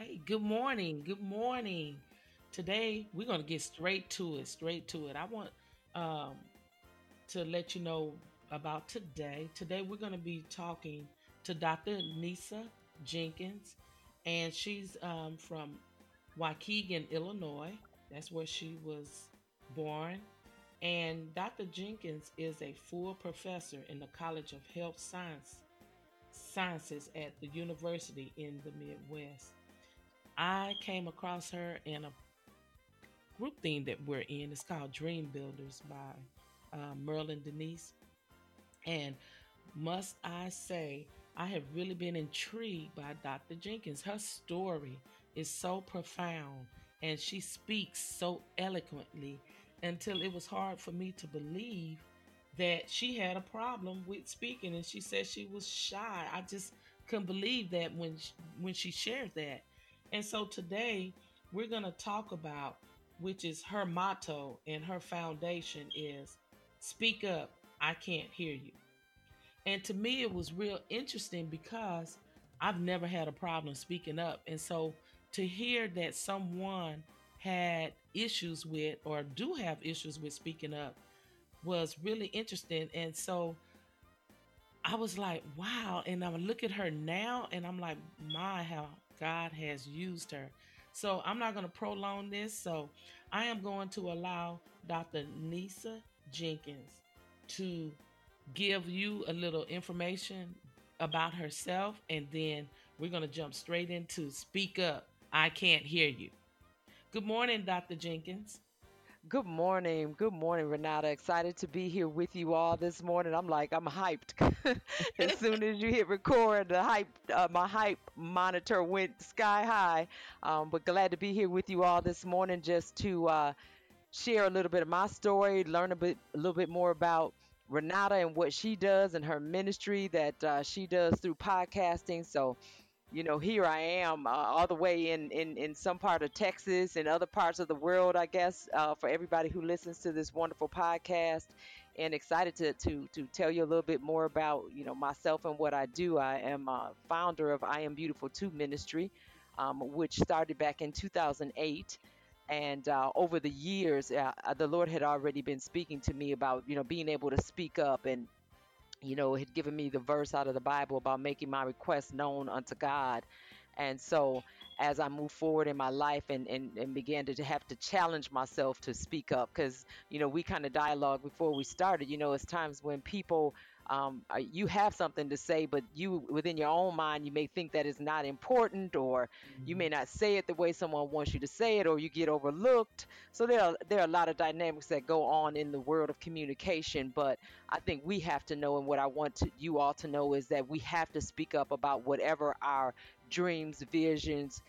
Hey, good morning. Good morning. Today we're going to get straight to it. Straight to it. I want um, to let you know about today. Today we're going to be talking to Dr. Nisa Jenkins, and she's um, from Waukegan, Illinois. That's where she was born. And Dr. Jenkins is a full professor in the College of Health Science, Sciences at the University in the Midwest. I came across her in a group thing that we're in. It's called Dream Builders by uh, Merlin Denise. And must I say, I have really been intrigued by Dr. Jenkins. Her story is so profound and she speaks so eloquently until it was hard for me to believe that she had a problem with speaking and she said she was shy. I just couldn't believe that when she, when she shared that. And so today we're going to talk about which is her motto and her foundation is speak up, I can't hear you. And to me it was real interesting because I've never had a problem speaking up. And so to hear that someone had issues with or do have issues with speaking up was really interesting. And so I was like, wow. And I look at her now and I'm like, my, how God has used her. So I'm not going to prolong this. So I am going to allow Dr. Nisa Jenkins to give you a little information about herself. And then we're going to jump straight into Speak Up. I can't hear you. Good morning, Dr. Jenkins. Good morning. Good morning, Renata. Excited to be here with you all this morning. I'm like, I'm hyped. as soon as you hit record, the hype, uh, my hype monitor went sky high. Um, but glad to be here with you all this morning just to uh, share a little bit of my story, learn a bit, a little bit more about Renata and what she does and her ministry that uh, she does through podcasting. So you know, here I am, uh, all the way in, in, in some part of Texas and other parts of the world, I guess, uh, for everybody who listens to this wonderful podcast. And excited to, to, to tell you a little bit more about, you know, myself and what I do. I am a founder of I Am Beautiful 2 Ministry, um, which started back in 2008 and uh, over the years uh, the lord had already been speaking to me about you know being able to speak up and you know, had given me the verse out of the Bible about making my request known unto God. And so as I move forward in my life and, and, and began to have to challenge myself to speak up, because, you know, we kind of dialogue before we started, you know, it's times when people um, uh, you have something to say, but you within your own mind, you may think that it's not important, or you may mm-hmm. not say it the way someone wants you to say it, or you get overlooked. So there are there are a lot of dynamics that go on in the world of communication. But I think we have to know, and what I want to, you all to know is that we have to speak up about whatever our dreams, visions,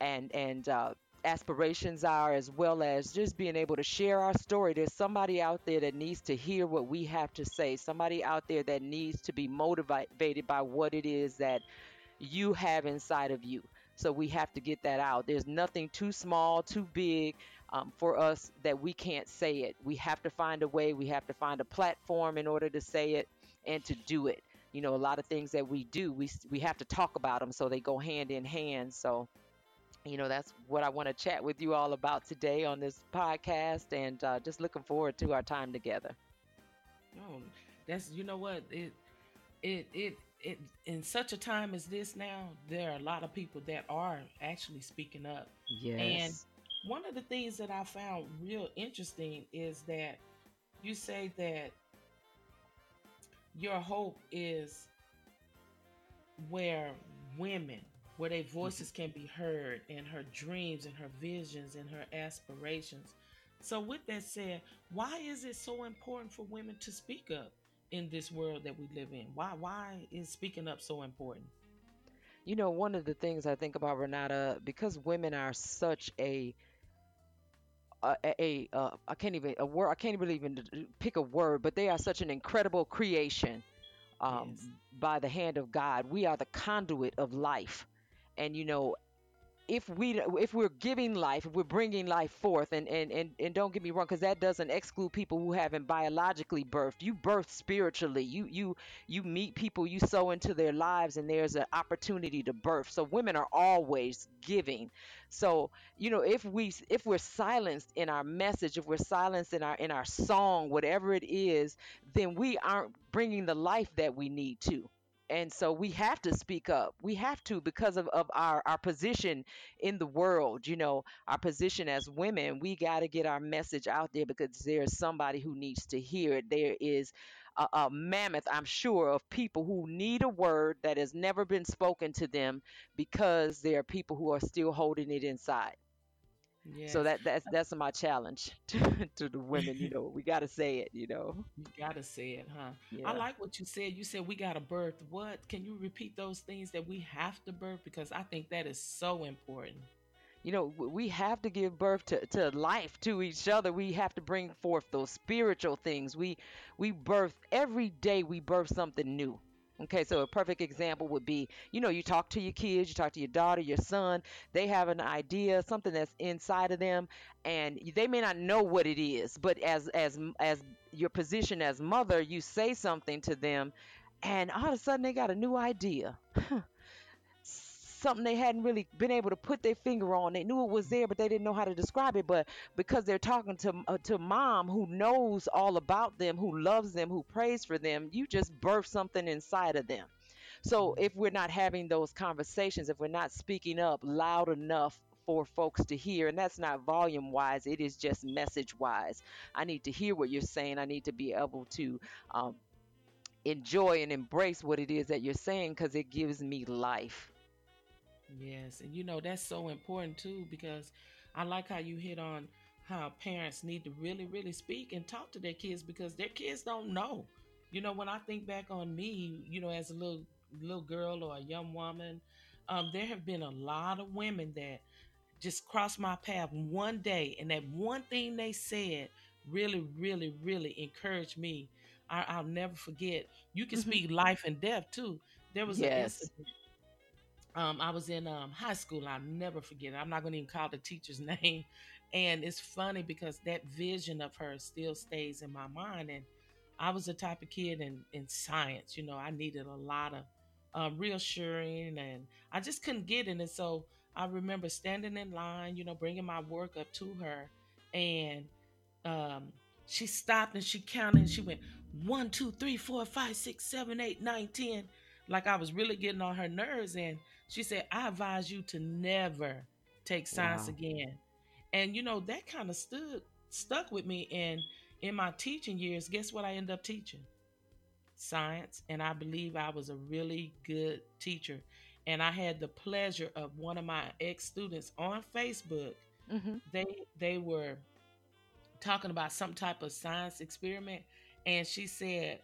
and and uh, aspirations are, as well as just being able to share our story. There's somebody out there that needs to hear what we have to say, somebody out there that needs to be motivated by what it is that you have inside of you. So we have to get that out. There's nothing too small, too big um, for us that we can't say it. We have to find a way, we have to find a platform in order to say it and to do it. You know, a lot of things that we do, we, we have to talk about them so they go hand in hand. So, you know, that's what I want to chat with you all about today on this podcast, and uh, just looking forward to our time together. Oh, that's you know what it it it it in such a time as this now, there are a lot of people that are actually speaking up. Yes. And one of the things that I found real interesting is that you say that your hope is where women where their voices can be heard and her dreams and her visions and her aspirations. So, with that said, why is it so important for women to speak up in this world that we live in? Why why is speaking up so important? You know, one of the things I think about Renata, because women are such a a, a uh, I can't even a word I can't really even pick a word, but they are such an incredible creation um, yes. by the hand of God. We are the conduit of life and you know if we if we're giving life if we're bringing life forth and and and, and don't get me wrong because that doesn't exclude people who haven't biologically birthed. You birth spiritually. You you you meet people you sow into their lives and there's an opportunity to birth. So women are always giving. So you know if we if we're silenced in our message if we're silenced in our in our song whatever it is then we aren't bringing the life that we need to and so we have to speak up. We have to because of, of our, our position in the world you know our position as women we got to get our message out there because there's somebody who needs to hear it. There is a, a mammoth i'm sure of people who need a word that has never been spoken to them because there are people who are still holding it inside so that that's that's my challenge to, to the women you know we got to say it you know You gotta say it, huh? I like what you said. You said we gotta birth what? Can you repeat those things that we have to birth? Because I think that is so important. you know we have to give birth to, to life to each other we have to bring forth those spiritual things we we birth every day we birth something new okay so a perfect example would be you know you talk to your kids you talk to your daughter your son they have an idea something that's inside of them and they may not know what it is but as as as your position as mother you say something to them and all of a sudden they got a new idea something they hadn't really been able to put their finger on. They knew it was there, but they didn't know how to describe it. But because they're talking to uh, to mom, who knows all about them, who loves them, who prays for them, you just birth something inside of them. So if we're not having those conversations, if we're not speaking up loud enough for folks to hear, and that's not volume wise, it is just message wise. I need to hear what you're saying. I need to be able to um, enjoy and embrace what it is that you're saying because it gives me life. Yes, and you know that's so important too because I like how you hit on how parents need to really, really speak and talk to their kids because their kids don't know. You know, when I think back on me, you know, as a little little girl or a young woman, um, there have been a lot of women that just crossed my path one day, and that one thing they said really, really, really encouraged me. I, I'll never forget. You can hmm speak life and death too. There was an Yes. incident um, I was in um, high school. I'll never forget it. I'm not going to even call the teacher's name. And it's funny because that vision of her still stays in my mind. And I was the type of kid in, in science, you know, I needed a lot of um, reassuring and I just couldn't get it. And so I remember standing in line, you know, bringing my work up to her. And um, she stopped and she counted and she went one, two, three, four, five, six, seven, eight, nine, ten. Like I was really getting on her nerves. And she said, I advise you to never take science Wow. again. And you know, that kind of stood stuck with me. And in my teaching years, guess what I end up teaching? Science. And I believe I was a really good teacher. And I had the pleasure of one of my ex students on Facebook. hmm They they were talking about some type of science experiment and she said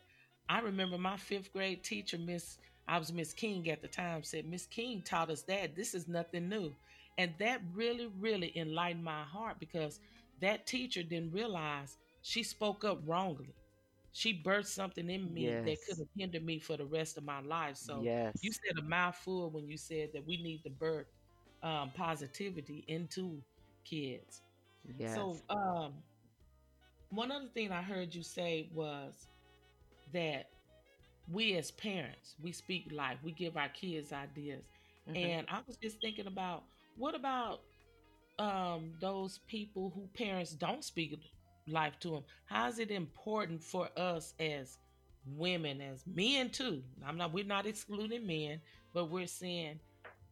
i remember my fifth grade teacher miss i was miss king at the time said miss king taught us that. This is nothing new. And that really really enlightened my heart because that teacher didn't realize she spoke up wrongly. She birthed something in me that could have hindered me for the rest of my life. So you said a mouthful when you said that we need to birth um, positivity into kids. So um, one other thing I heard you say was that we as parents, we speak life, we give our kids ideas. hmm And I was just thinking about what about um, those people who parents don't speak life to them? How is it important for us as women, as men too? I'm not, we're not excluding men, but we're saying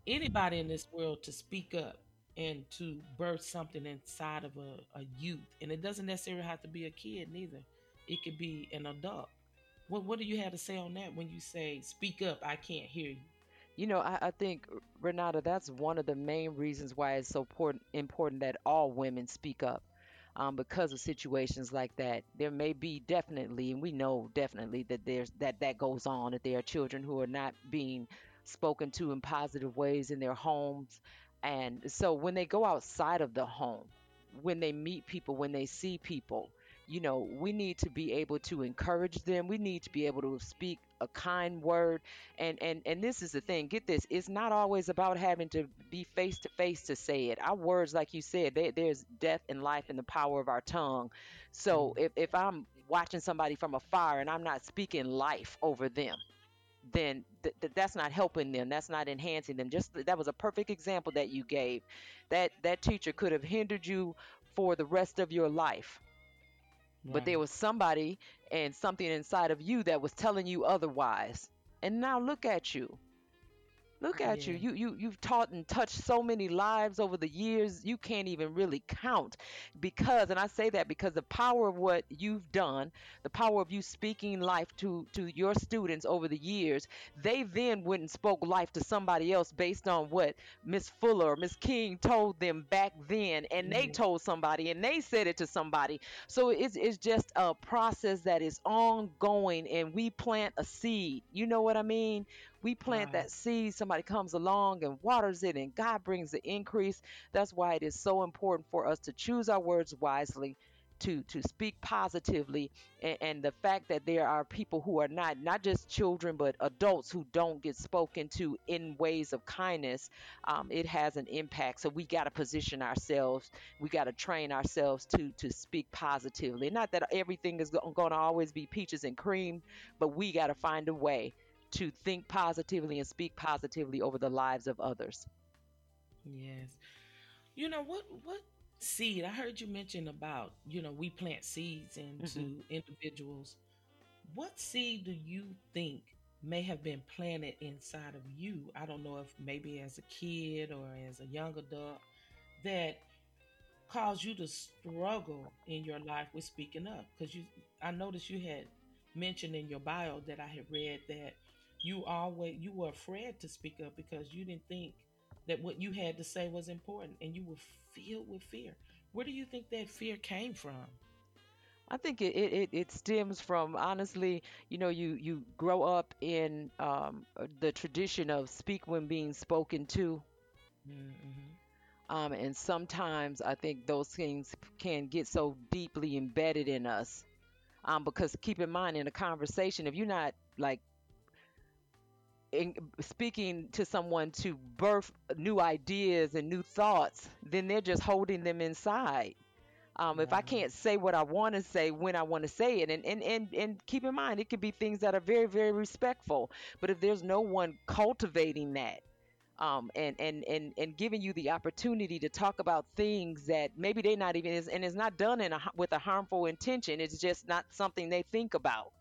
anybody in this world to speak up and to birth something inside of a, a youth. And it doesn't necessarily have to be a kid neither. It could be an adult. What what do you have to say on that when you say speak up, I can't hear you? You know, I, I think, Renata, that's one of the main reasons why it's so important, important that all women speak up. Um, because of situations like that, there may be definitely, and we know definitely that there's that that goes on. That there are children who are not being spoken to in positive ways in their homes, and so when they go outside of the home, when they meet people, when they see people, you know, we need to be able to encourage them. We need to be able to speak a kind word. And and and this is the thing. Get this. It's not always about having to be face to face to say it. Our words, like you said, they, there's death and life in the power of our tongue. So Mm. if if I'm watching somebody from afar and I'm not speaking life over them, then th- th- that's not helping them. That's not enhancing them. Just that was a perfect example that you gave. That that teacher could have hindered you for the rest of your life but there was somebody and something inside of you that was telling you otherwise. And now look at you. Look at you. Yeah. You you you've taught and touched so many lives over the years. You can't even really count because and I say that because the power of what you've done, the power of you speaking life to to your students over the years, they then went and spoke life to somebody else based on what Miss Fuller or Miss King told them back then and they Mhm. told somebody and they said it to somebody. So it's it's just a process that is ongoing and we plant a seed. You know what I mean? We plant Right. that seed, somebody comes along and waters it, and God brings the increase. That's why it is so important for us to choose our words wisely, to to speak positively, and, and the fact that there are people who are not not just children but adults who don't get spoken to in ways of kindness. Um, it has an impact. So we got to position ourselves. We got to train ourselves to to speak positively. Not that everything is going to always be peaches and cream, but we got to find a way to think positively and speak positively over the lives of others. Yes. You know what what seed I heard you mention about, you know, we plant seeds into mm-hmm. individuals. What seed do you think may have been planted inside of you? I don't know if maybe as a kid or as a young adult that caused you to struggle in your life with speaking up because you I noticed you had mentioned in your bio that I had read that you always you were afraid to speak up because you didn't think that what you had to say was important and you were filled with fear. Where do you think that fear came from? I think it, it, it stems from honestly, you know, you, you grow up in um, the tradition of speak when being spoken to. Mm-hmm. Um, and sometimes I think those things can get so deeply embedded in us. Um, because keep in mind, in a conversation, if you're not like in, speaking to someone to birth new ideas and new thoughts, then they're just holding them inside. Um, if I can't say what I want to say when I want to say it, and, and, and, and keep in mind, it could be things that are very, very respectful. But if there's no one cultivating that, um, and, and, and, and giving you the opportunity to talk about things that maybe they're not even, and it's not done in a, with a harmful intention, it's just not something they think about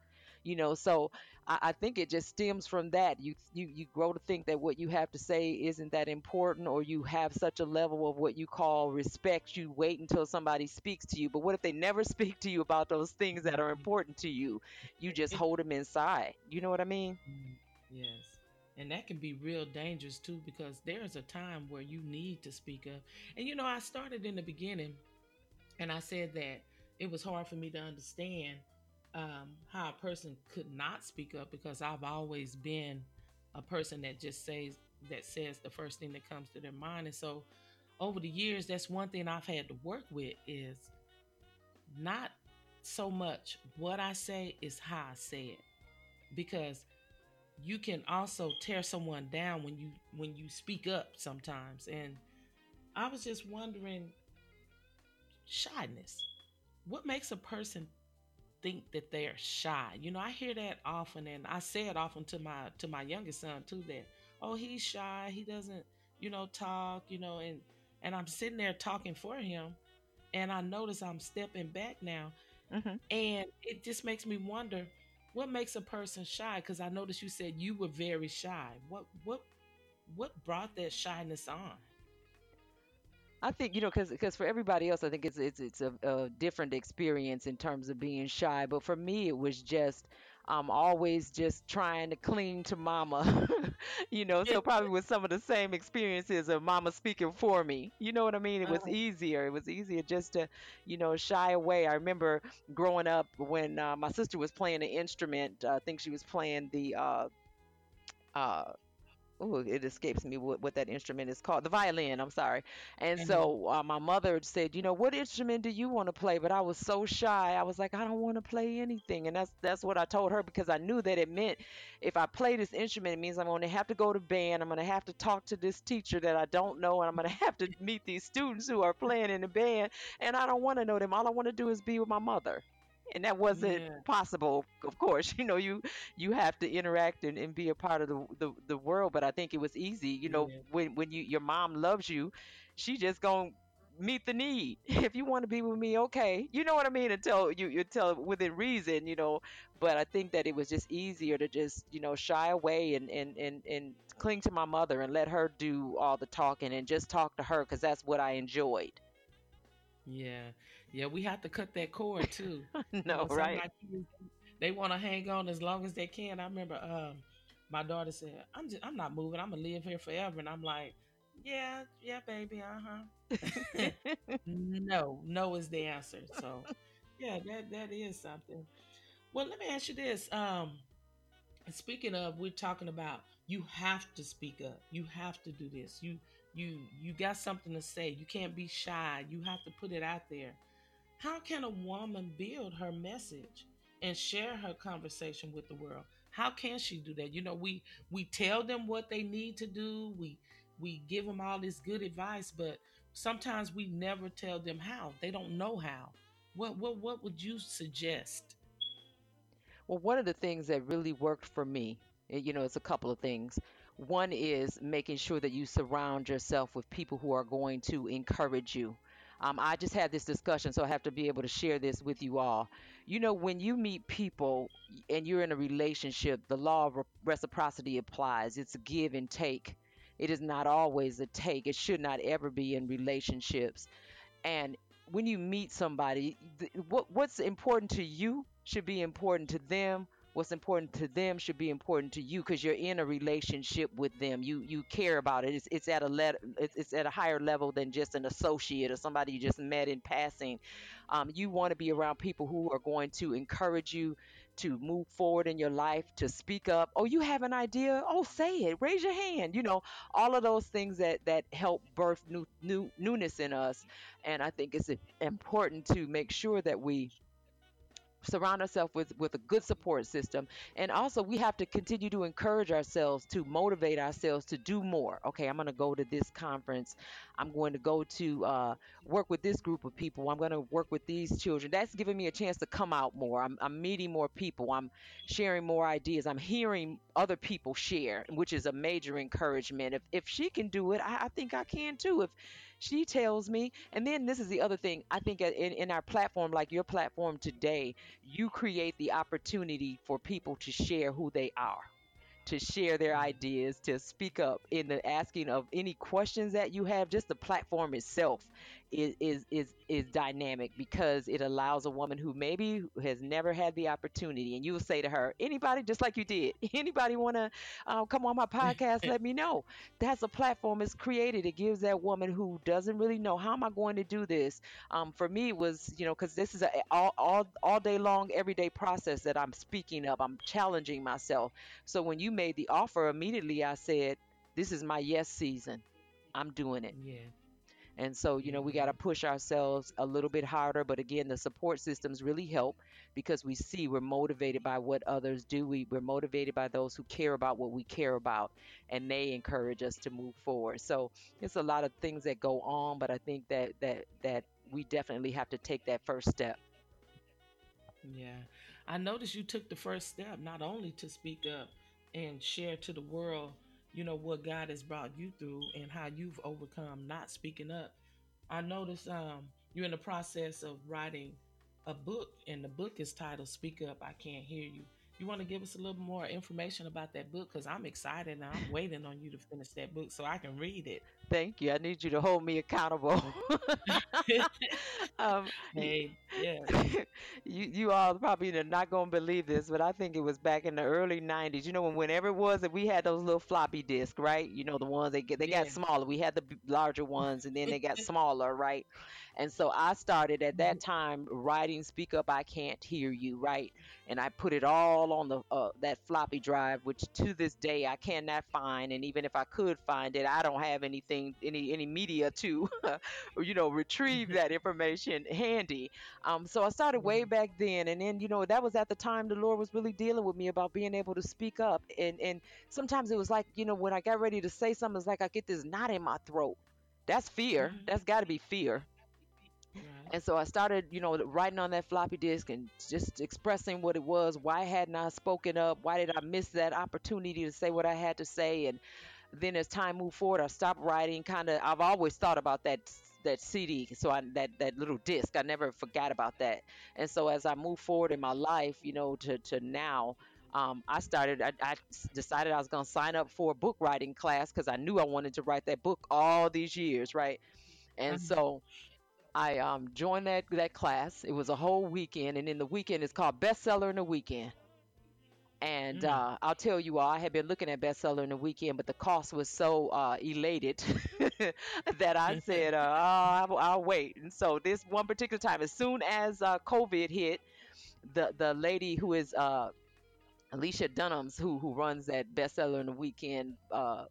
you know so I, I think it just stems from that. You you you grow to think that what you have to say isn't that important or you have such a level of what you call respect you wait until somebody speaks to you. But what if they never speak to you about those things that are important to you? You just hold them inside. You know what i mean? Mm, Yes. And that can be real dangerous too because there's a time where you need to speak up. And you know, I started in the beginning and I said that it was hard for me to understand um, how a person could not speak up because I've always been a person that just says that says the first thing that comes to their mind. And so over the years, that's one thing I've had to work with is not so much what I say is how I say it because you can also tear someone down when you when you speak up sometimes and i was just wondering shyness what makes a person think that they're shy. You know i hear that often and i say it often to my to my youngest son too that oh he's shy. He doesn't you know talk you know and and i'm sitting there talking for him and i notice i'm stepping back now hmm and it just makes me wonder what makes a person shy? Because i noticed you said you were very shy. What what what brought that shyness on I think you know because for everybody else, I think it's it's it's a, a different experience in terms of being shy. But for me, it was just um always just trying to cling to mama, you know. So probably with some of the same experiences of mama speaking for me. You know what I mean? It was uh, easier. It was easier just to you know shy away. I remember growing up when uh, my sister was playing an instrument. Uh, I think she was playing the uh, uh, oh, it escapes me what, what that instrument is called. The violin, I'm sorry. And hmm so uh, my mother said, you know, what instrument do you want to play? But I was so shy. I was like, I don't want to play anything. And that's that's what I told her because I knew that it meant if I play this instrument, it means I'm going to have to go to band. I'm going to have to talk to this teacher that I don't know, and I'm going to have to meet these students who are playing in the band. And I don't want to know them. All I want to do is be with my mother and that wasn't Yeah, possible of course. You know you you have to interact and, and be a part of the, the the world but i think it was easy you know yeah, when when you your mom loves you she just gonna meet the need. If you want to be with me okay. You know what i mean? Until you you tell within reason you know but i think that it was just easier to just you know shy away and and and, and cling to my mother and let her do all the talking and just talk to her because that's what i enjoyed. Yeah, yeah. We have to cut that cord too. You no know, right they want to hang on as long as they can. I remember um, my daughter said, "I'm just, I'm not moving. I'm gonna live here forever." And I'm like, "Yeah, yeah, baby, uh huh." no, no is the answer. So, yeah, that that is something. Well, let me ask you this. Um, speaking of, we're talking about you have to speak up. You have to do this. You you you got something to say. You can't be shy. You have to put it out there. How can a woman build her message and share her conversation with the world? How can she do that? You know, we we tell them what they need to do. We we give them all this good advice, but sometimes we never tell them how. They don't know how. What what what would you suggest? Well, one of the things that really worked for me, eh, you know, it's a couple of things. One is making sure that you surround yourself with people who are going to encourage you. Um, I just had this discussion, so I have to be able to share this with you all. You know, when you meet people and you're in a relationship, the law of re- reciprocity applies. It's a give and take. It is not always a take. It should not ever be in relationships. And when you meet somebody, th- what what's important to you should be important to them. What's important to them should be important to you because you're in a relationship with them. You you care about it. It's it's at a it's at a higher level than just an associate or somebody you just met in passing. Um, you want to be around people who are going to encourage you to move forward in your life, to speak up. Oh, you have an idea? Oh, say it. Raise your hand. You know, all of those things that that help birth new new newness in us and I think it's important to make sure that we surround ourselves with with a good support system. And also we have to continue to encourage ourselves to motivate ourselves to do more. Okay i'm going to go to this conference. I'm going to go to uh, work with this group of people. I'm going to work with these children. That's giving me a chance to come out more. I'm, I'm meeting more people. I'm sharing more ideas. I'm hearing other people share which is a major encouragement. If, if she can do it I, I think i can too. If she tells me and then this is the other thing i think uh, in, in our platform like your platform today you create the opportunity for people to share who they are to share their ideas to speak up in the asking of any questions that you have just the platform itself is is is, is dynamic because it allows a woman who maybe has never had the opportunity and you will say to her anybody just like you did? Anybody want to uh, come on my podcast? Let me know. That's a platform is created. It gives that woman who doesn't really know how am i going to do this? Um, for me it was you know because this is a all, all all day long everyday process that i'm speaking of. I'm challenging myself. So when you made the offer immediately i said this is my yes season. I'm doing it. Yeah, and so, you know, we got to push ourselves a little bit harder. But again, the support systems really help because we see we're motivated by what others do. We, we're motivated by those who care about what we care about, and they encourage us to move forward. So it's a lot of things that go on, but I think that that that we definitely have to take that first step. yeah. I noticed you took the first step not only to speak up and share to the world, you know, what God has brought you through and how you've overcome not speaking up. I noticed um, you're in the process of writing a book, and the book is titled Speak Up, I Can't Hear You. You want to give us a little more information about that book? Because I'm excited and I'm waiting on you to finish that book so I can read it. Thank you. I need you to hold me accountable. um, hey, yeah, you you all probably are not gonna believe this, but I think it was back in the early '90s. You know, when whenever it was that we had those little floppy disks, right? You know, the ones they get they got smaller. We had the larger ones, and then they got smaller, right? And so I started at that time writing "Speak Up, I Can't Hear You," right? And I put it all all on the uh, that floppy drive, which to this day I cannot find. And even if I could find it, I don't have anything, any any media to, you know, retrieve that information handy. Um, so I started way Mhm. back then, and then you know that was at the time the Lord was really dealing with me about being able to speak up. And and sometimes it was like you know when I got ready to say something, it's like I get this knot in my throat. That's fear. Mhm. That's got to be fear Right. and so I started, you know, writing on that floppy disk and just expressing what it was. Why hadn't I spoken up? Why did I miss that opportunity to say what I had to say? And then as time moved forward, I stopped writing. Kind of, I've always thought about that that CD, so I, that that little disc. I never forgot about that. And so as I move forward in my life, you know, to to now. Um, I started. I decided I was going to sign up for a book writing class because I knew I wanted to write that book all these years, right? And Mhm. so I um, joined that that class. It was a whole weekend, and in the weekend it's called Bestseller in the Weekend. And Mm. uh, I'll tell you all, I had been looking at Bestseller in the Weekend, but the cost was so uh, elated that I said, uh, oh, I'll, I'll wait. And so this one particular time, as soon as uh, COVID hit, the the lady who is uh, Alicia Dunams, who who runs that Bestseller in the Weekend uh,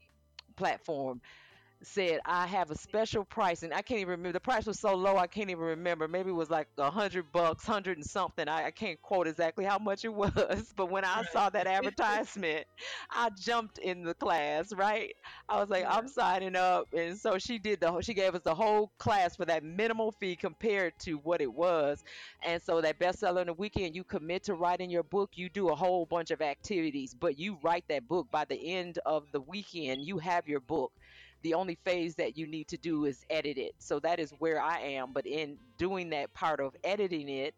platform, said I have a special price, and I can't even remember. The price was so low, I can't even remember. Maybe it was like a hundred bucks, hundred and something. I, I can't quote exactly how much it was, but when I saw that advertisement, I jumped in the class. Right, I was like, Yeah. I'm signing up, and so she did the. whole- She gave us the whole class for that minimal fee compared to what it was, and so that bestseller in the weekend, you commit to writing your book. You do a whole bunch of activities, but you write that book by the end of the weekend. You have your book the only phase that you need to do is edit it. So that is where I am. But in doing that part of editing it,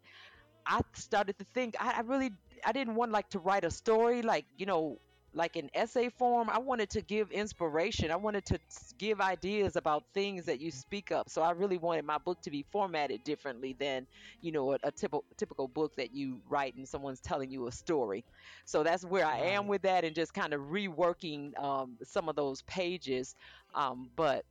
I started to think I, I really I didn't want like to write a story like you know like an essay form. I wanted to give inspiration. I wanted to give ideas about things that you speak up. So I really wanted my book to be formatted differently than you know a, a typical typical book that you write and someone's telling you a story. So that's where I am with that and just kind of reworking um, some of those pages. Um, but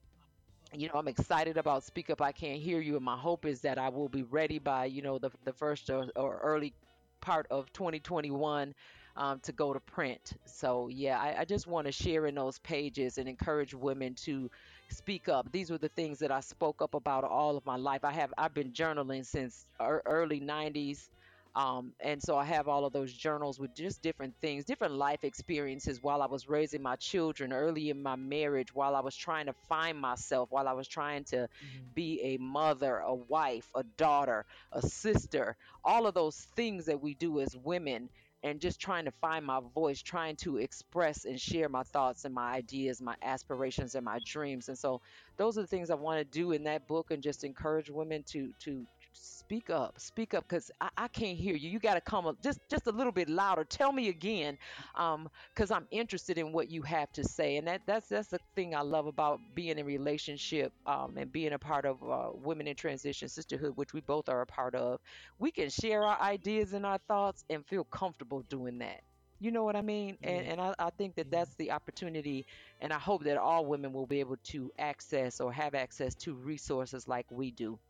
you know, I'm excited about Speak Up I Can't Hear You, and my hope is that I will be ready by, you know, the, the first or, or early part of 2021 um, to go to print. So, yeah, I, I just want to share in those pages and encourage women to speak up. These were the things that I spoke up about all of my life. I have I've been journaling since ear- early 90s. Um, and so I have all of those journals with just different things, different life experiences while I was raising my children, early in my marriage, while I was trying to find myself, while I was trying to Mhm. be a mother, a wife, a daughter, a sister, all of those things that we do as women, and just trying to find my voice, trying to express and share my thoughts and my ideas, my aspirations and my dreams. And so those are the things I want to do in that book and just encourage women to to speak up speak up because I, I can't hear you. You got to come up just just a little bit louder. Tell me again um because i'm interested in what you have to say and that that's that's the thing i love about being in relationship um and being a part of uh, women in transition sisterhood which we both are a part of. We can share our ideas and our thoughts and feel comfortable doing that. You know what i mean? And and i, I think that that's the opportunity and i hope that all women will be able to access or have access to resources like we do. um,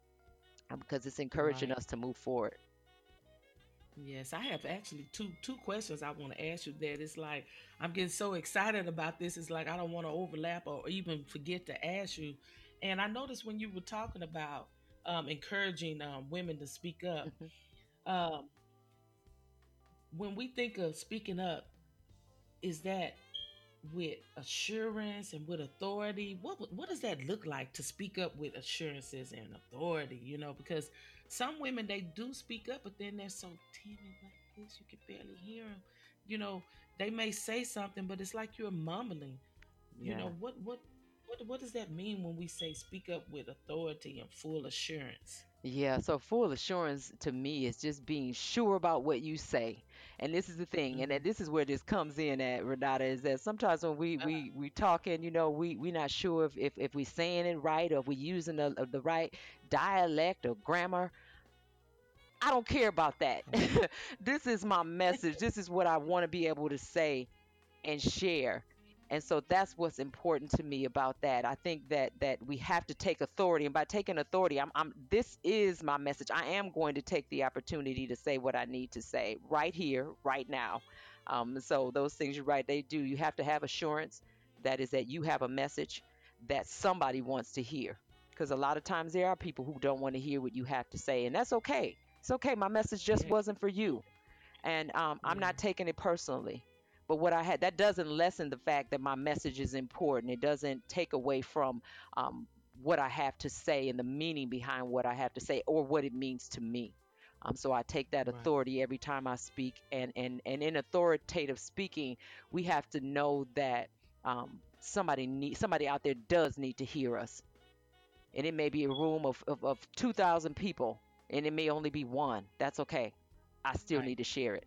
because it's encouraging Right. us to move forward. Yes, I have actually two two questions I want to ask you. That it's like I'm getting so excited about this. It's like I don't want to overlap or even forget to ask you. And I noticed when you were talking about um, encouraging um, women to speak up. Mhm. Um, when we think of speaking up, is that with assurance and with authority? What what does that look like to speak up with assurances and authority? You know, because some women they do speak up, but then they're so timid like this, you can barely hear them. You know, they may say something, but it's like you're mumbling. You Yeah. know, what what what what does that mean when we say speak up with authority and full assurance? Yeah, so full assurance to me is just being sure about what you say. And this is the thing, and hmm that this is where this comes in at Renata, is that sometimes when we Uh, we we talking, you know, we we not sure if if, if we saying it right or if we're using the the right dialect or grammar. I don't care about that. this is my message. This is what I want to be able to say and share. And so that's what's important to me about that. I think that that we have to take authority and by taking authority i'm, I'm this is my message. I am going to take the opportunity to say what i need to say right here right now. Um, so those things you're right they do. You have to have assurance that is that you have a message that somebody wants to hear. Because a lot of times there are people who don't want to hear what you have to say and that's okay. It's okay. My message just wasn't for you. And um, i'm not taking it personally but what I had that doesn't lessen the fact that my message is important. It doesn't take away from um, what I have to say and the meaning behind what I have to say or what it means to me. Um, so I take that Right. authority every time I speak, and and and in authoritative speaking, we have to know that um, somebody need somebody out there does need to hear us, and it may be a room of of, of two thousand people, and it may only be one. That's okay. I still Right. need to share it.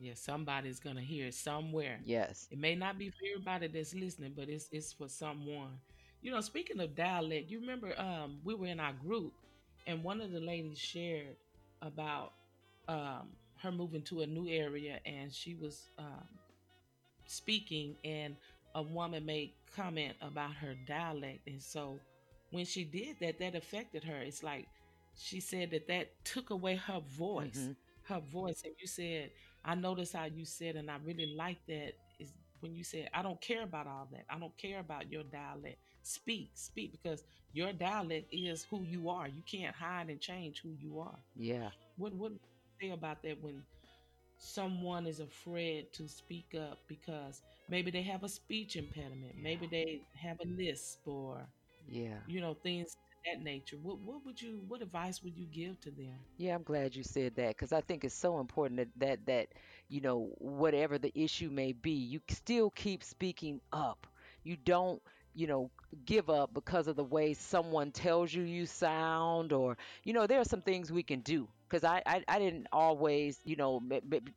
Yeah. Somebody's gonna hear it somewhere. Yes. It may not be for everybody that's listening, but it's it's for someone. You know, speaking of dialect, you remember um we were in our group and one of the ladies shared about um her moving to a new area and she was um speaking and a woman made comment about her dialect and so when she did that that affected her it's like she said that that took away her voice hmm her voice and you said i noticed how you said and i really like that is when you said i don't care about all that. I don't care about your dialect. Speak speak because your dialect is who you are. You can't hide and change who you are. Yeah. what what say about that when someone is afraid to speak up because maybe they have a speech impediment maybe they have a lisp or Yeah. you know things that nature what what would you what advice would you give to them Yeah, I'm glad you said that because I think it's so important that, that that you know whatever the issue may be, you still keep speaking up. You don't, you know, give up because of the way someone tells you you sound, or you know, there are some things we can do. Because I, I, I didn't always, you know,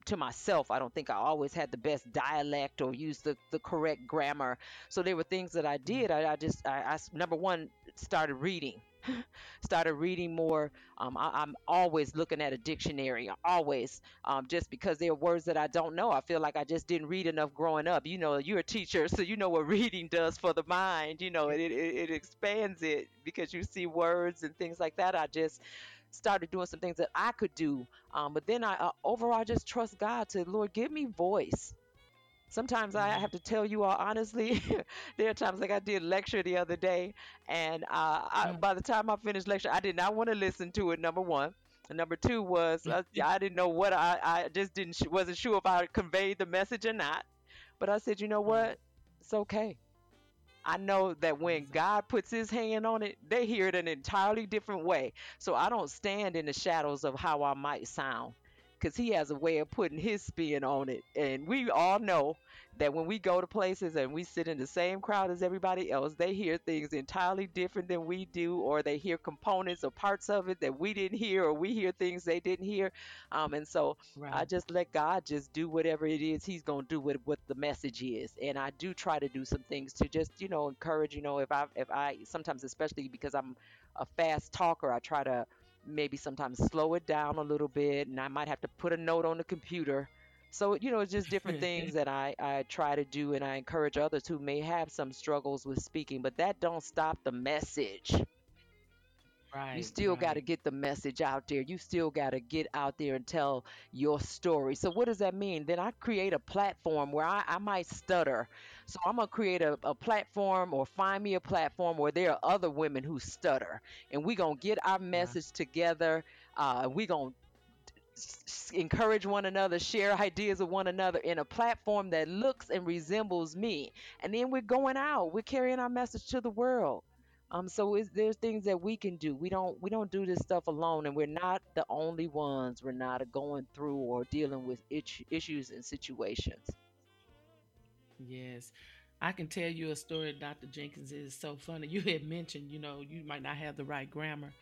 to myself, I don't think I always had the best dialect or used the, the correct grammar. So there were things that I Mm, did. I, I just, I, I number one, started reading started reading more. Um, I, I'm always looking at a dictionary, always, um, just because there are words that I don't know. I feel like I just didn't read enough growing up. You know, you're a teacher, so you know what reading does for the mind. You know, it, it, it expands it because you see words and things like that. I just started doing some things that I could do. Um, but then I, uh, overall, just trust God to, Lord, give me voice. Sometimes I have to tell you all honestly, there are times like I did lecture the other day, and uh, I, uh, by the time I finished lecture, I did not want to listen to it. Number one, and number two was uh, I didn't know what I, I just didn't wasn't sure if I conveyed the message or not. But I said, you know what? It's okay. I know that when God puts his hand on it, they hear it an entirely different way. So I don't stand in the shadows of how I might sound because he has a way of putting his spin on it. And we all know that when we go to places and we sit in the same crowd as everybody else, they hear things entirely different than we do, or they hear components or parts of it that we didn't hear, or we hear things they didn't hear. Um, and so I just let God just do whatever it is He's gonna do with what the message is, and I do try to do some things to just you know encourage. You know, if I if I sometimes especially because I'm a fast talker, I try to maybe sometimes slow it down a little bit, and I might have to put a note on the computer. So you know, it's just different things that I I try to do, and I encourage others who may have some struggles with speaking, but that don't stop the message you right still got to right get the message out there. You still got to get out there and tell your story. So, what does that mean? Then I create a platform where I, I might stutter. So, I'm going to create a, a platform or find me a platform where there are other women who stutter. And we're going to get our message together. Uh, we're going to encourage one another, share ideas with one another in a platform that looks and resembles me. And then we're going out, we're carrying our message to the world. Um, so it's, there's things that we can do. We don't we don't do this stuff alone, and we're not the only ones. We're not going through or dealing with itch, issues and situations. Yes. I can tell you a story, Dr. Jenkins. It is so funny. You had mentioned, you know, you might not have the right grammar.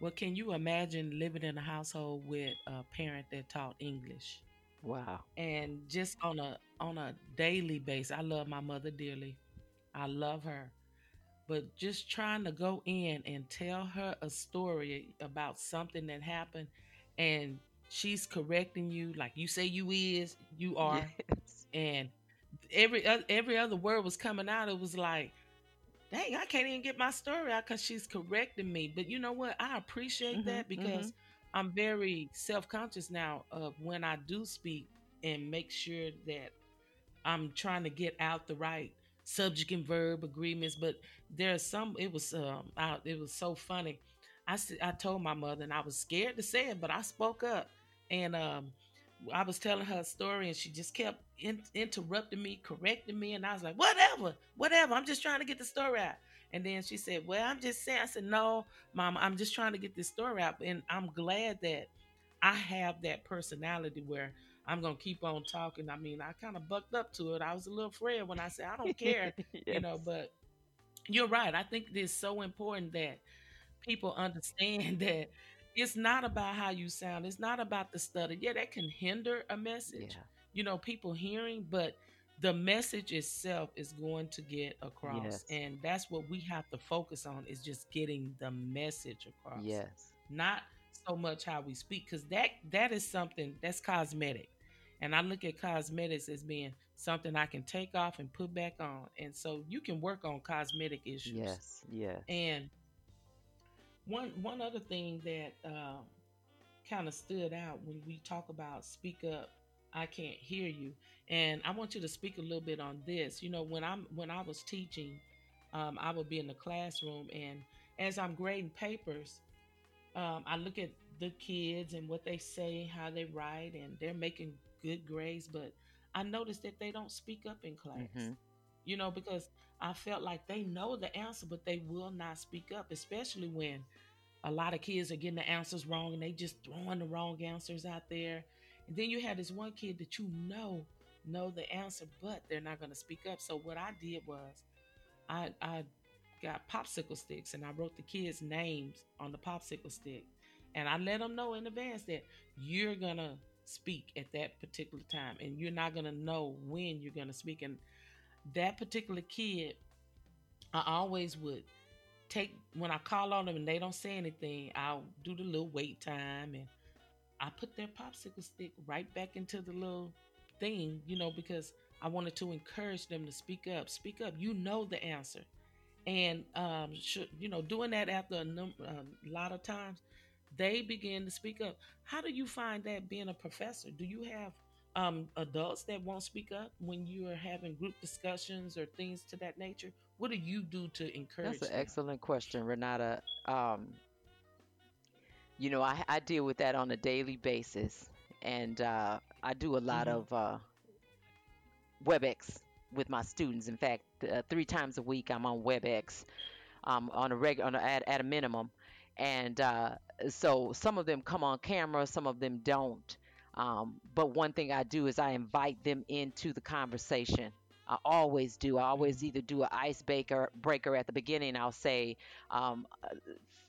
Well, can you imagine living in a household with a parent that taught English? Wow. And just on a on a daily basis, I love my mother dearly. I love her. But just trying to go in and tell her a story about something that happened and she's correcting you like you say you is, you are Yes. and every every other word was coming out. It was like, dang, I can't even get my story out because she's correcting me. But you know what? I appreciate Mhm. that because I'm very self conscious now of when I do speak and make sure that I'm trying to get out the right subject and verb agreements. But there's some. It was um. I, it was so funny. I I told my mother and I was scared to say it, but I spoke up and um. I was telling her a story and she just kept in, interrupting me, correcting me, and I was like, "Whatever, whatever. I'm just trying to get the story out." And then she said, "Well, I'm just saying." I said, "No, Mama, I'm just trying to get this story out." And I'm glad that I have that personality where I'm gonna keep on talking. I mean, I kind of bucked up to it. I was a little afraid when I said, "I don't care," you know. But you're right. I think it is so important that people understand that it's not about how you sound. It's not about the stutter. Yeah, that can hinder a message, Yeah. you know, people hearing, but the message itself is going to get across. Yes. And that's what we have to focus on is just getting the message across. Yes. Not so much how we speak cuz that that is something that's cosmetic. And I look at cosmetics as being something I can take off and put back on. And so you can work on cosmetic issues. Yes. Yes. And one one other thing that um, kind of stood out when we talk about speak up, I can't hear you, and I want you to speak a little bit on this. You know, when I'm when I was teaching, um, I would be in the classroom, and as I'm grading papers, um, I look at the kids and what they say, how they write, and they're making good grades, but I noticed that they don't speak up in class hmm you know, because I felt like they know the answer, but they will not speak up, especially when a lot of kids are getting the answers wrong and they just throwing the wrong answers out there. And then you had this one kid that you know know the answer, but they're not going to speak up. So what I did was I I got popsicle sticks and I wrote the kids' names on the popsicle stick, and I let them know in advance that you're gonna speak at that particular time, and you're not gonna know when you're gonna speak. And that particular kid, I always would take when I call on them and they don't say anything, I'll do the little wait time and I put their popsicle stick right back into the little thing, you know, because I wanted to encourage them to speak up. Speak up. You know the answer. And um, should, you know, doing that after a, num- a lot of times, they begin to speak up. How do you find that being a professor? Do you have um, adults that won't speak up when you are having group discussions or things to that nature? What do you do to encourage? That's an them? excellent question, Renata. Um, you know, I, I deal with that on a daily basis, and uh, I do a lot hmm of uh, WebEx with my students. In fact, uh, three times a week I'm on WebEx um, on a reg on a, at, at a minimum, and uh, so some of them come on camera, some of them don't. Um, but one thing I do is I invite them into the conversation. I always do. I always hmm either do an ice breaker breaker at the beginning. I'll say um, uh,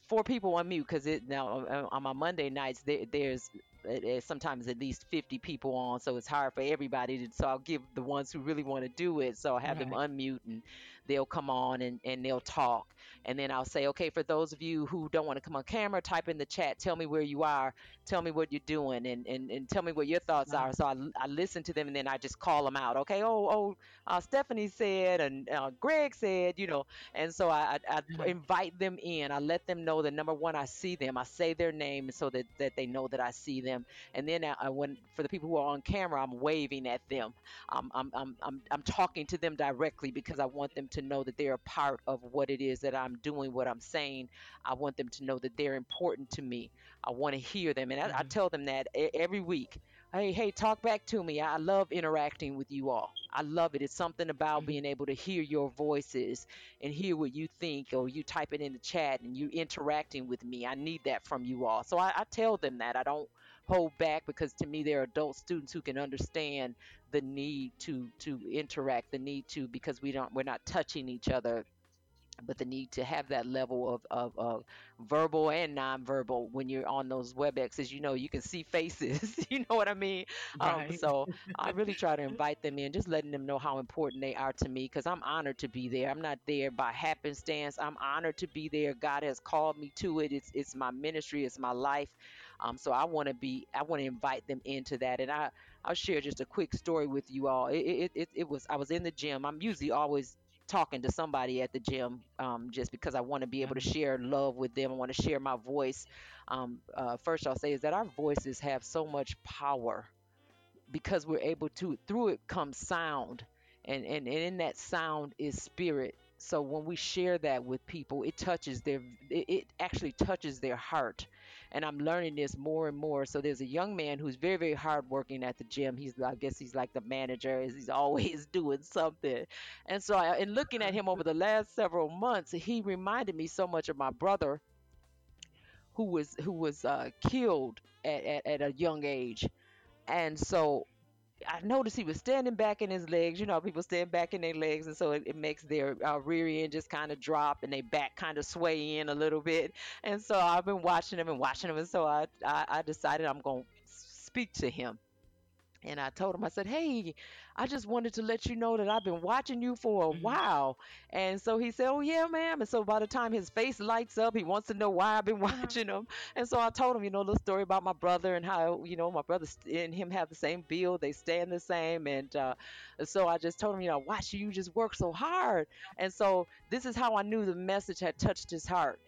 four people on mute because it now uh, on my Monday nights there, there's uh, uh, sometimes at least 50 people on, so it's hard for everybody to. So I'll give the ones who really want to do it. So I'll have them unmute and they'll come on and, and they'll talk. And then I'll say, okay, for those of you who don't want to come on camera, type in the chat. Tell me where you are. Tell me what you're doing, and, and, and tell me what your thoughts are. So I, I listen to them, and then I just call them out. Okay, oh oh, uh, Stephanie said, and uh, Greg said, you know. And so I, I, I Right. invite them in. I let them know that number one, I see them. I say their name so that, that they know that I see them. And then I, I, when for the people who are on camera, I'm waving at them. I'm, I'm, I'm, I'm, I'm talking to them directly because I want them to know that they're a part of what it is that I'm doing, what I'm saying. I want them to know that they're important to me. I want to hear them. And I, I hmm tell them that every week. Hey, hey, talk back to me. I love interacting with you all. I love it. It's something about hmm being able to hear your voices and hear what you think, or you type it in the chat and you interacting with me. I need that from you all. So I, I tell them that. I don't hold back because to me they're adult students who can understand the need to to interact, the need to because we don't we're not touching each other but the need to have that level of, of, of verbal and nonverbal when you're on those WebExes, you know, you can see faces, you know what I mean? Um, Right. so I really try to invite them in, just letting them know how important they are to me because I'm honored to be there. I'm not there by happenstance. I'm honored to be there. God has called me to it. It's, it's my ministry, it's my life. Um, so I want to be, I want to invite them into that. And I, I'll share just a quick story with you all. It, it, it, it was I was in the gym. I'm usually always talking to somebody at the gym um, just because I want to be able to share love with them. I want to share my voice. Um, uh, first, I'll say is that our voices have so much power because we're able to, through it comes sound. And, and, and in that sound is spirit. So when we share that with people, it touches their, it, actually touches their heart and I'm learning this more and more. So there's a young man who's very, very hard working at the gym. He's, I guess, he's like the manager. He's always doing something. And so, I, in looking at him over the last several months, he reminded me so much of my brother, who was who was uh, killed at, at, at a young age. And so I noticed he was standing back in his legs. You know, people stand back in their legs, and so it, it makes their uh, rear end just kind of drop and their back kind of sway in a little bit. And so I've been watching him and watching him, and so I I, I decided I'm gonna speak to him. And I told him, I said, Hey, I just wanted to let you know that I've been watching you for a hmm while. And so he said, Oh, yeah, ma'am. And so by the time his face lights up, he wants to know why I've been Uh-huh. watching him. And so I told him, you know, the story about my brother and how, you know, my brother and him have the same build, they stand the same. And uh, so I just told him, you know, I watch you just work so hard. And so this is how I knew the message had touched his heart.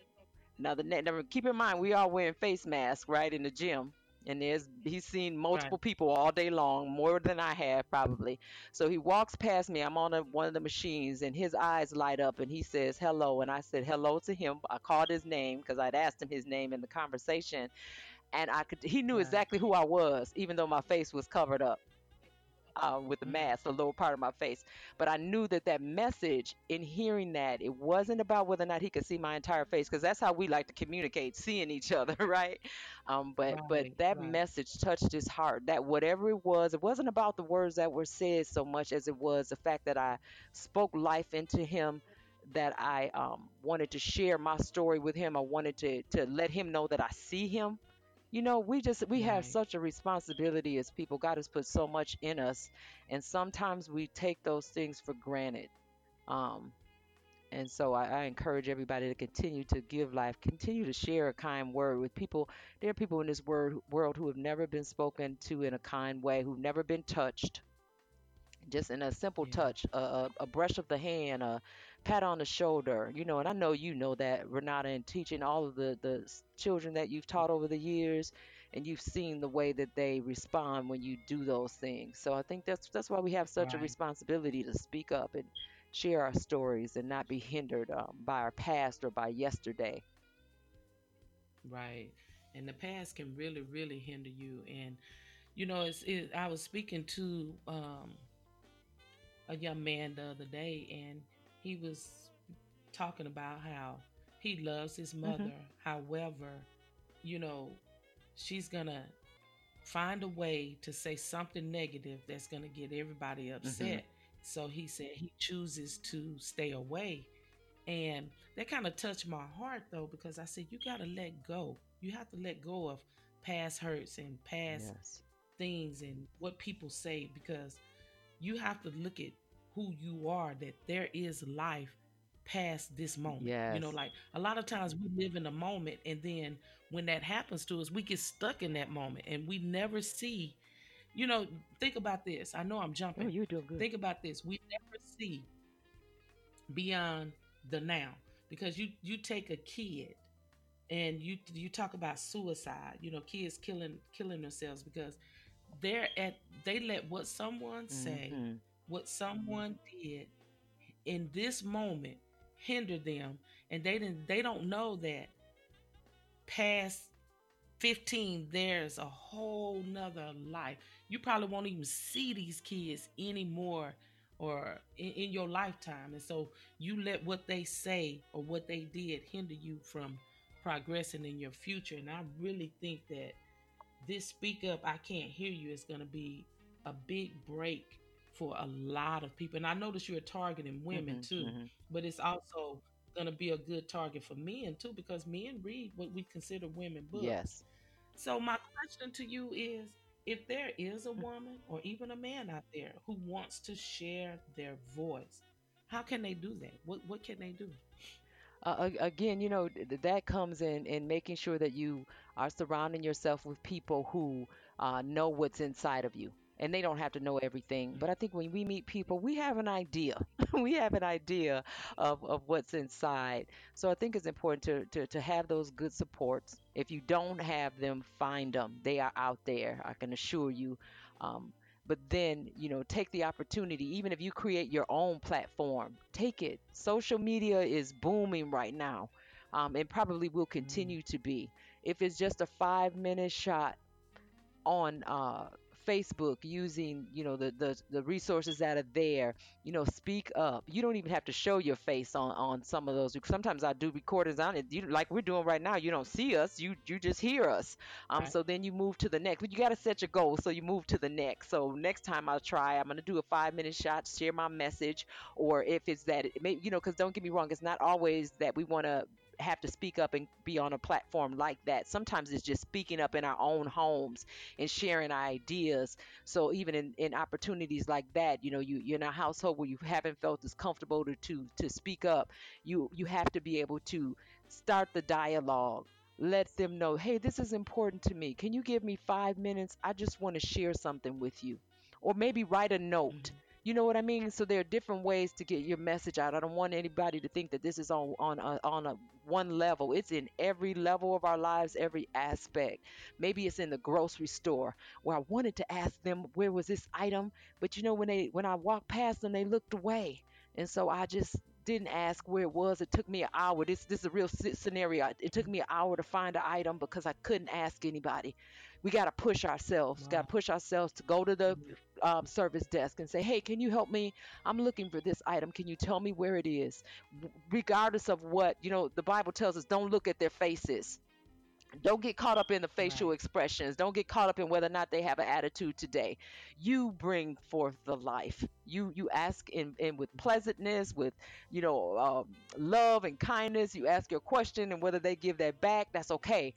Now, the keep in mind, we are wearing face masks, right, in the gym. And there's he's seen Right. multiple people all day long, more than I have probably. So he walks past me. I'm on a, one of the machines, and his eyes light up, and he says hello. And I said hello to him. I called his name because I'd asked him his name in the conversation, and I could he knew Right. exactly who I was, even though my face was covered up uh, with the hmm mask, the lower part of my face. But I knew that that message, in hearing that, it wasn't about whether or not he could see my entire face, because that's how we like to communicate, seeing each other, right? Um, but but that Right. message touched his heart. That whatever it was, it wasn't about the words that were said so much as it was the fact that I spoke life into him. That I um, wanted to share my story with him. I wanted to to let him know that I see him you know, we just we have Right. such a responsibility as people. God has put so much in us, and sometimes we take those things for granted. Um, and so I, I encourage everybody to continue to give life, continue to share a kind word with people. There are people in this word, world who have never been spoken to in a kind way, who've never been touched, just in a simple Yeah. touch, a, a, a brush of the hand, a pat on the shoulder, you know. And I know you know that, Renata, in teaching all of the the children that you've taught over the years, and you've seen the way that they respond when you do those things. So I think that's that's why we have such a responsibility to speak up and share our stories and not be hindered um, by our past or by yesterday. Right. And the past can really, really hinder you. And you know, it's it, I was speaking to um a young man the other day, and he was talking about how he loves his hmm mother. However, you know, she's gonna find a way to say something negative that's gonna get everybody hmm upset. So he said he chooses to stay away. And that kind of touched my heart though, because I said, you got to let go. You have to let go of past hurts and past Yes. things and what people say because you have to look at who you are that there is life past this moment. You know like a lot of times we live in a moment and then when that happens to us we get stuck in that moment and we never see you know think about this. I know i'm Oh, jumping you're doing good. think about this. We never see beyond the now because you you take a kid and you you talk about suicide you know kids killing killing themselves because they're at they let what someone say hmm what mm-hmm. someone did in this moment hinder them and they didn't they don't know that past 15 there's a whole nother life. You probably won't even see these kids anymore or in, in your lifetime and so you let what they say or what they did hinder you from progressing in your future and i really think that this speak up i can't hear you is going to be a big break for a lot of people and i notice you're targeting women hmm too hmm but it's also going to be a good target for men too because men read what we consider women books. Yes. so my question to you is if there is a woman or even a man out there who wants to share their voice how can they do that? What what can they do? Uh, again, you know, that comes in in making sure that you are surrounding yourself with people who uh, know what's inside of you and they don't have to know everything. But I think when we meet people, we have an idea. we have an idea of, of what's inside. So I think it's important to, to, to have those good supports. If you don't have them, find them. They are out there, I can assure you. Um, but then you know take the opportunity even if you create your own platform take it social media is booming right now um, and probably will Mm. continue to be if it's just a five minute shot on uh, Facebook using you know the, the the resources that are there. You know, speak up. You don't even have to show your face on on some of those. Sometimes I do recordings on it. You like we're doing right now. You don't see us. You you just hear us. Um, Right. so then you move to the next. But you got to set your goal. So you move to the next. So next time I'll try. I'm gonna do a five minute shot, share my message, or if it's that it may, you know, because don't get me wrong, it's not always that we want to have to speak up and be on a platform like that. Sometimes it's just speaking up in our own homes and sharing ideas. So even in, in opportunities like that, you know, you, you're in a household where you haven't felt as comfortable to, to to speak up, you you have to be able to start the dialogue. Let them know, hey, this is important to me. Can you give me five minutes? I just want to share something with you. Or maybe write a note. Mhm. You know what I mean? So there are different ways to get your message out. I don't want anybody to think that this is on on a, on a one level. It's in every level of our lives, every aspect. Maybe it's in the grocery store where I wanted to ask them where was this item, but you know when they when I walked past them, they looked away, and so I just didn't ask where it was. It took me an hour. This this is a real scenario. It took me an hour to find an item because I couldn't ask anybody. We got to push ourselves. got to push ourselves to go to the um, service desk and say, "Hey, can you help me? I'm looking for this item. Can you tell me where it is?" Regardless of what you know, the Bible tells us, don't look at their faces don't get caught up in the facial Right. expressions. Don't get caught up in whether or not they have an attitude today. You bring forth the life. You you ask in, in with pleasantness, with you know um, love and kindness. You ask your question, and whether they give that back, that's okay.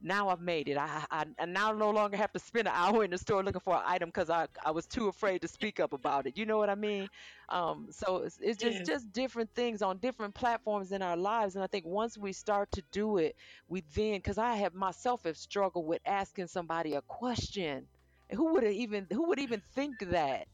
Now I've made it. I, I, I now no longer have to spend an hour in the store looking for an item because I, I was too afraid to speak up about it. You know what I mean? Um, so it's, it's just Yes. just different things on different platforms in our lives. And I think once we start to do it, we then because I have myself have struggled with asking somebody a question. Who would even who would even think that?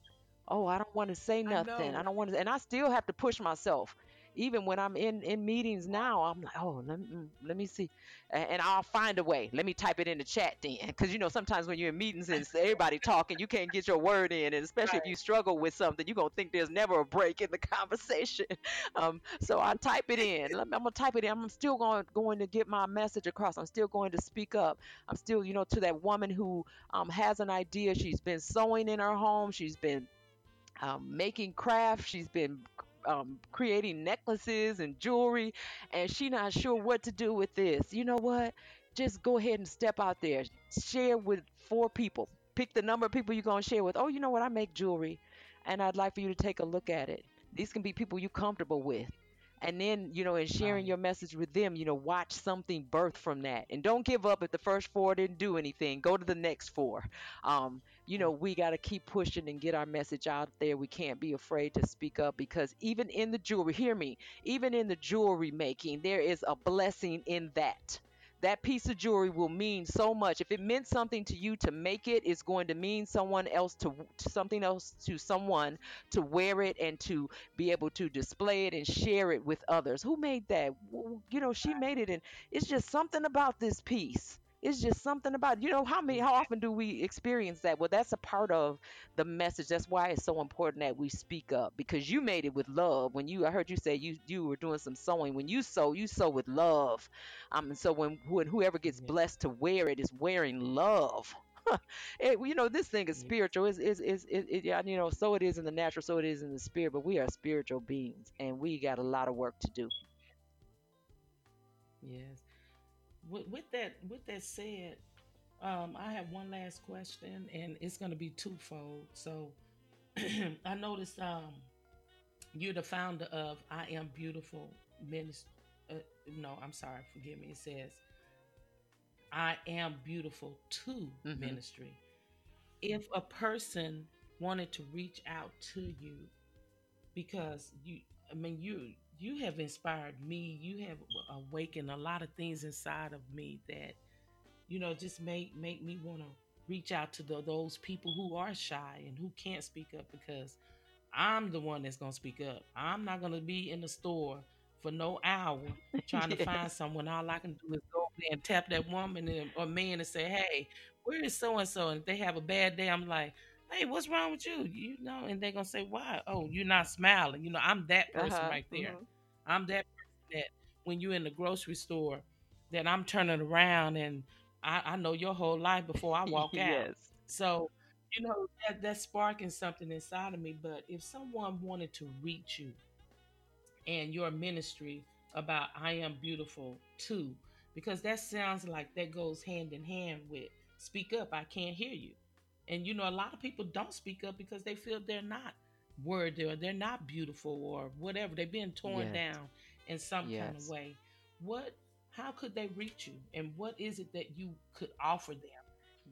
Oh, I don't want to say nothing. I know. don't want to, and I still have to push myself. Even when I'm in in meetings now, I'm like, oh, let me, mm, let me see, and I'll find a way. Let me type it in the chat then, because you know sometimes when you're in meetings and everybody talking, you can't get your word in, and especially if you struggle with something, you're gonna think there's never a break in the conversation. Um, so I type it in. I'm gonna type it in. I'm still going going to get my message across. I'm still going to speak up. I'm still, you know, to that woman who um, has an idea. She's been sewing in her home. She's been um, making crafts. She's been um, creating necklaces and jewelry, and she not sure what to do with this. You know what? Just go ahead and step out there. Share with four people. Pick the number of people you're gonna share with. Oh, you know what? I make jewelry, and I'd like for you to take a look at it. These can be people you're comfortable with. And then, you know, in sharing Right. your message with them, you know, watch something birth from that. And don't give up if the first four didn't do anything. Go to the next four. Um, you know, we got to keep pushing and get our message out there. We can't be afraid to speak up because even in the jewelry, hear me, even in the jewelry making, there is a blessing in that. That piece of jewelry will mean so much. If it meant something to you to make it, it's going to mean someone else to, to something else to someone to wear it and to be able to display it and share it with others. Who made that? You know, she made it, and it's just something about this piece. It's just something about you know how many how often do we experience that? Well, that's a part of the message. That's why it's so important that we speak up because you made it with love. When you I heard you say you you were doing some sewing. When you sew, you sew with love. Um, and so when when whoever gets blessed to wear it is wearing love. it, you know this thing is spiritual. Is is is it, it, yeah, you know so it is in the natural, so it is in the spirit. But we are spiritual beings, and we got a lot of work to do. Yes. With, with that with that said, um, I have one last question, and it's going to be twofold. So, I noticed um, you're the founder of I Am Beautiful Ministry. Uh, no, I'm sorry. Forgive me. It says I Am Beautiful to hmm Ministry. If a person wanted to reach out to you because you i mean you you have inspired me you have awakened a lot of things inside of me that you know just make make me want to reach out to the, those people who are shy and who can't speak up because I'm the one that's gonna speak up. I'm not gonna be in the store for no hour trying to find someone. All I can do is go there and tap that woman and, or man and say, "Hey, where is so and so?" And if they have a bad day, I'm like, "Hey, what's wrong with you?" You know, and they're gonna say, "Why? Oh, you're not smiling." You know, I'm that person Uh-huh. right there. hmm I'm that person that when you're in the grocery store, that I'm turning around and I, I know your whole life before I walk out. So, you know, that that's sparking something inside of me. But if someone wanted to reach you and your ministry about I am beautiful too, because that sounds like that goes hand in hand with speak up, I can't hear you. And you know, a lot of people don't speak up because they feel they're not worthy or they're not beautiful or whatever. They've been torn Yes. down in some kind of way. What how could they reach you? And what is it that you could offer them?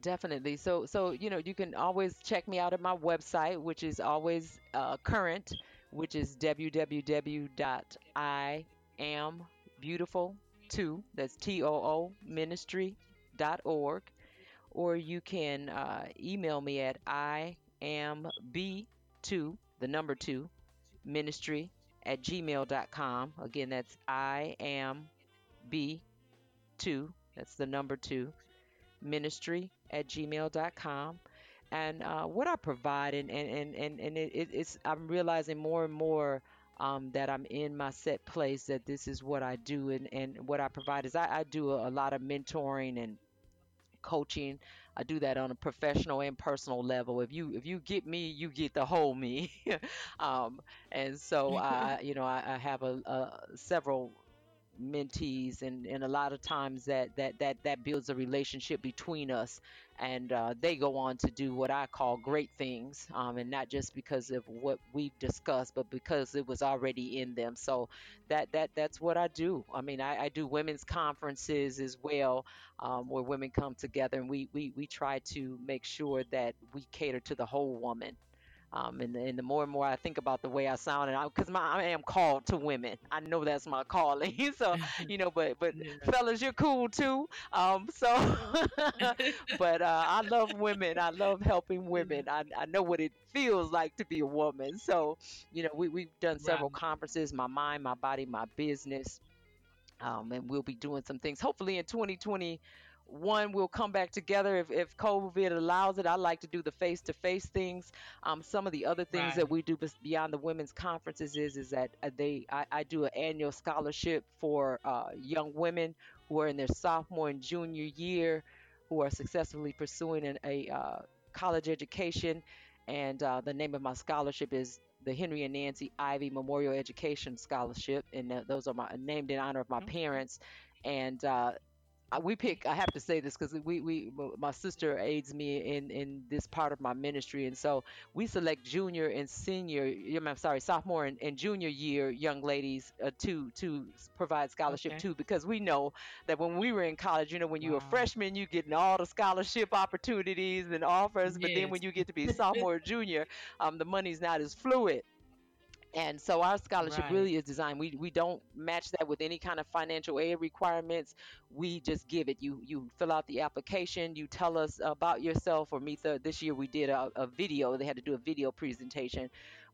Definitely. So, so you know, you can always check me out at my website, which is always uh, current, which is www.iambeautiful2. That's T O O ministry.org. Or you can uh, email me at I am B2, the number two, ministry at gmail.com. Again, that's I am B2, that's the number two ministry at gmail.com and uh, what i provide and and and, and, it- it's i'm realizing more and more um, that i'm in my set place that this is what i do and, and what i provide is i, I do a, a lot of mentoring and coaching i do that on a professional and personal level. If you if you get me you get the whole me. Um, and so i you know i, I have a, a several mentees and, and a lot of times that, that that that builds a relationship between us. And uh, they go on to do what i call great things um, and not just because of what we've discussed but because it was already in them. So that that that's what i do. I mean i, I do women's conferences as well um, where women come together and we, we we try to make sure that we cater to the whole woman um, and, and the more and more I think about the way I sound, and because my I am called to women, I know that's my calling. so, you know, but but yeah. fellas, you're cool too. Um, so, but uh, I love women. I love helping women. I, I know what it feels like to be a woman. So, you know, we we've done several Right. conferences. My mind, my body, my business um, and we'll be doing some things. Hopefully in 2021 we'll come back together if, if COVID allows it. I like to do the face-to-face things. Um, some of the other things that we do beyond the women's conferences is is that uh, they I, I do an annual scholarship for uh, young women who are in their sophomore and junior year who are successfully pursuing an, a uh, college education. And uh, the name of my scholarship is the Henry and Nancy Ivy Memorial Education Scholarship, and uh, those are my named in honor of my Okay. parents. And uh, we pick. I have to say this because we, we my sister aids me in in this part of my ministry, and so we select junior and senior. I'm sorry, sophomore and, and junior year young ladies uh, to to provide scholarship Okay. too, because we know that when we were in college, you know, when you were a Wow. freshman, you getting all the scholarship opportunities and offers, but then when you get to be sophomore or junior, um, the money's not as fluid. And so our scholarship Right. really is designed. We we don't match that with any kind of financial aid requirements. We just give it. You you fill out the application. You tell us about yourself. Or me, th- this year we did a, a video. They had to do a video presentation.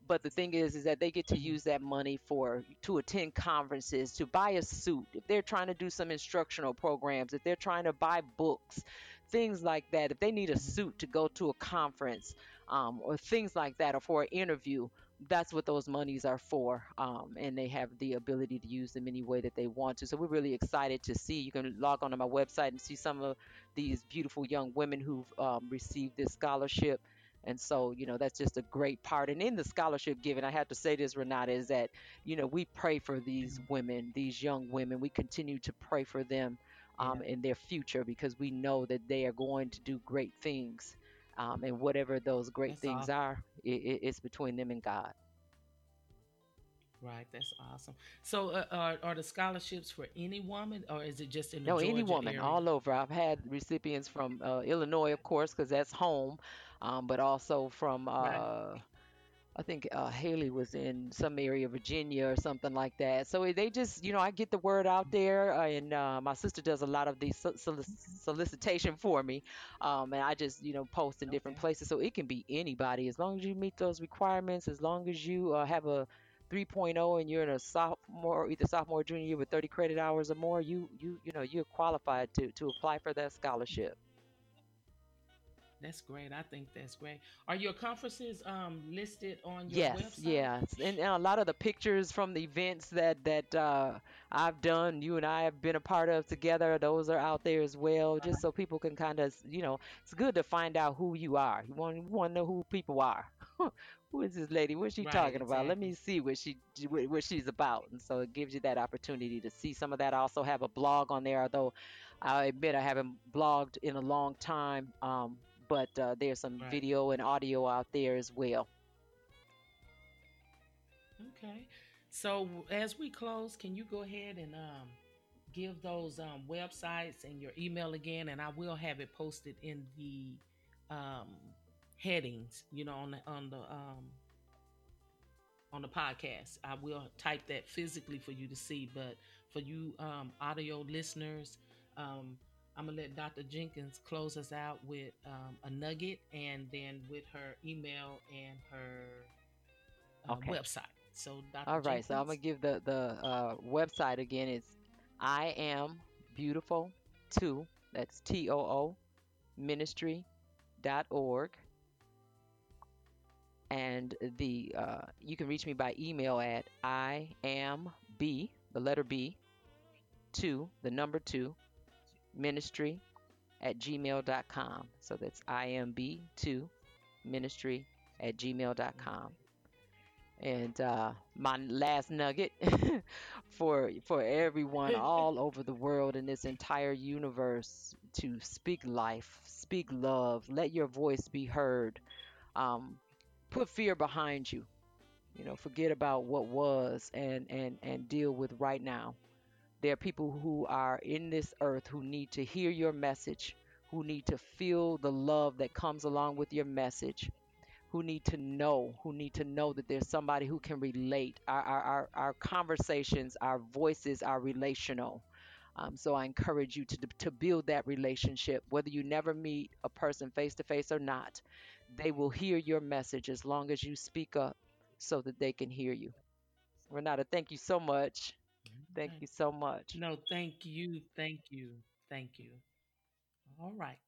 But the thing is, is that they get to Mhm. use that money for to attend conferences, to buy a suit. If they're trying to do some instructional programs, if they're trying to buy books, things like that. If they need a suit to go to a conference, um, or things like that, or for an interview that's what those monies are for um, and they have the ability to use them any way that they want to. So we're really excited to see. You can log on to my website and see some of these beautiful young women who've um, received this scholarship. And so you know that's just a great part. And in the scholarship given i have to say this renata is that you know we pray for these Mhm. women these young women. We continue to pray for them um, in their future because we know that they are going to do great things um, and whatever those great That's things awesome. are it, it, it's between them and god Right. That's awesome. So, uh, are are the scholarships for any woman, or is it just in the No, any woman, area? all over. I've had recipients from uh, Illinois, of course, because that's home, um, but also from Right. I think uh, Haley was in some area of Virginia or something like that. So they just, you know, I get the word out there, uh, and uh, my sister does a lot of the so- solic- solicitation for me, um, and I just, you know, post in different places. So it can be anybody as long as you meet those requirements, as long as you uh, have a 3.0 and you're in a sophomore, either sophomore or junior year with 30 credit hours or more, you, you, you know, you're qualified to to apply for that scholarship. That's great. I think that's great. Are your conferences um listed on your Yes, website? yes, and, and a lot of the pictures from the events that that uh, I've done, you and I have been a part of together, those are out there as well, just so people can kind of, you know, it's good to find out who you are. You want you want to know who people are. Who is this lady? What's she Right, talking about? Let me see what she what, what she's about. And so it gives you that opportunity to see some of that. I also have a blog on there, although I admit I haven't blogged in a long time. Um, but uh, there's some Right. video and audio out there as well. Okay. So as we close, can you go ahead and um give those um websites and your email again and I will have it posted in the um headings, you know, on the on the um on the podcast. I will type that physically for you to see, but for you um, audio listeners, um, I'm gonna let Dr. Jenkins close us out with um, a nugget, and then with her email and her uh, Okay. website. So, Dr. All right, so I'm gonna give the the uh, website again. It's I am beautiful too. That's T O O ministry dot org, and the uh, you can reach me by email at I am B the letter B two the number two ministry at gmail dot com. So that's imb2 ministry at gmail dot com. And uh, my last nugget for for everyone all over the world in this entire universe to speak life, speak love, let your voice be heard. Um, put fear behind you. You know, forget about what was and and and deal with right now. There are people who are in this earth who need to hear your message, who need to feel the love that comes along with your message who need to know, who need to know that there's somebody who can relate. Our, our, our, our conversations, our voices are relational. Um, so I encourage you to, to build that relationship, whether you never meet a person face to face or not. They will hear your message as long as you speak up so that they can hear you. Renata, thank you so much. Thank you so much. No, thank you, thank you, thank you. All right.